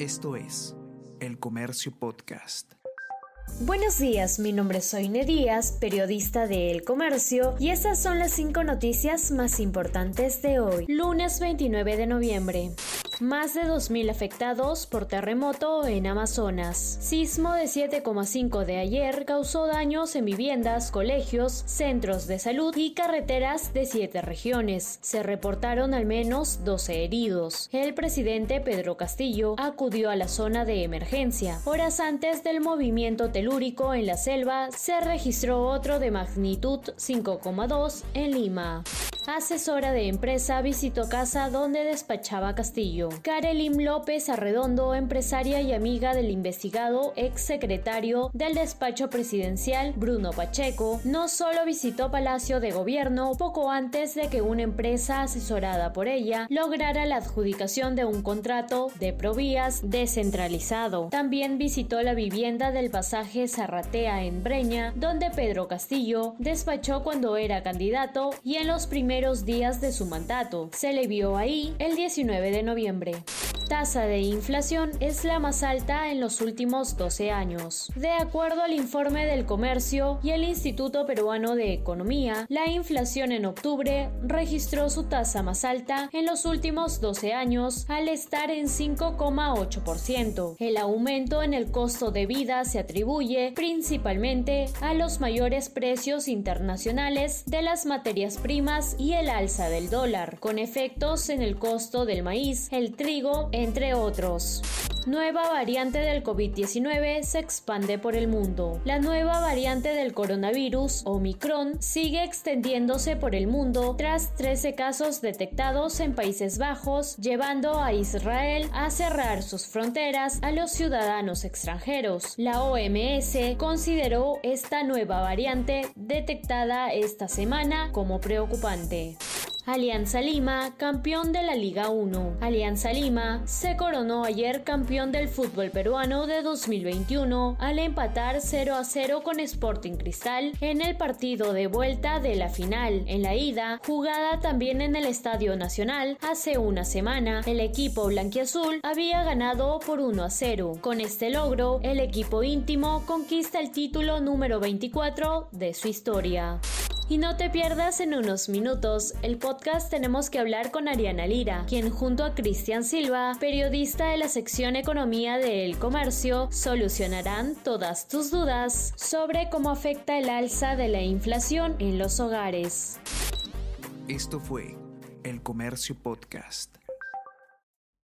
Esto es El Comercio Podcast. Buenos días, mi nombre es Soine Díaz, periodista de El Comercio, y estas son las cinco noticias más importantes de hoy, lunes 29 de noviembre. Más de 2.000 afectados por terremoto en Amazonas. Sismo de 7,5 de ayer causó daños en viviendas, colegios, centros de salud y carreteras de siete regiones. Se reportaron al menos 12 heridos. El presidente Pedro Castillo acudió a la zona de emergencia. Horas antes del movimiento telúrico en la selva, se registró otro de magnitud 5,2 en Lima asesora de empresa, visitó casa donde despachaba Castillo. Karelim López Arredondo, empresaria y amiga del investigado ex secretario del despacho presidencial Bruno Pacheco, no solo visitó Palacio de Gobierno poco antes de que una empresa asesorada por ella lograra la adjudicación de un contrato de provías descentralizado. También visitó la vivienda del pasaje Zarratea en Breña, donde Pedro Castillo despachó cuando era candidato y en los primeros días de su mandato. Se le vio ahí el 19 de noviembre tasa de inflación es la más alta en los últimos 12 años. De acuerdo al informe del Comercio y el Instituto Peruano de Economía, la inflación en octubre registró su tasa más alta en los últimos 12 años al estar en 5,8%. El aumento en el costo de vida se atribuye principalmente a los mayores precios internacionales de las materias primas y el alza del dólar, con efectos en el costo del maíz, el trigo, entre otros. Nueva variante del COVID-19 se expande por el mundo. La nueva variante del coronavirus, Omicron, sigue extendiéndose por el mundo tras 13 casos detectados en Países Bajos, llevando a Israel a cerrar sus fronteras a los ciudadanos extranjeros. La OMS consideró esta nueva variante detectada esta semana como preocupante. Alianza Lima, campeón de la Liga 1. Alianza Lima se coronó ayer campeón del fútbol peruano de 2021 al empatar 0 a 0 con Sporting Cristal en el partido de vuelta de la final. En la ida, jugada también en el Estadio Nacional, hace una semana, el equipo blanquiazul había ganado por 1 a 0. Con este logro, el equipo íntimo conquista el título número 24 de su historia. Y no te pierdas en unos minutos el podcast Tenemos que hablar con Ariana Lira, quien junto a Cristian Silva, periodista de la sección Economía del Comercio, solucionarán todas tus dudas sobre cómo afecta el alza de la inflación en los hogares. Esto fue El Comercio Podcast.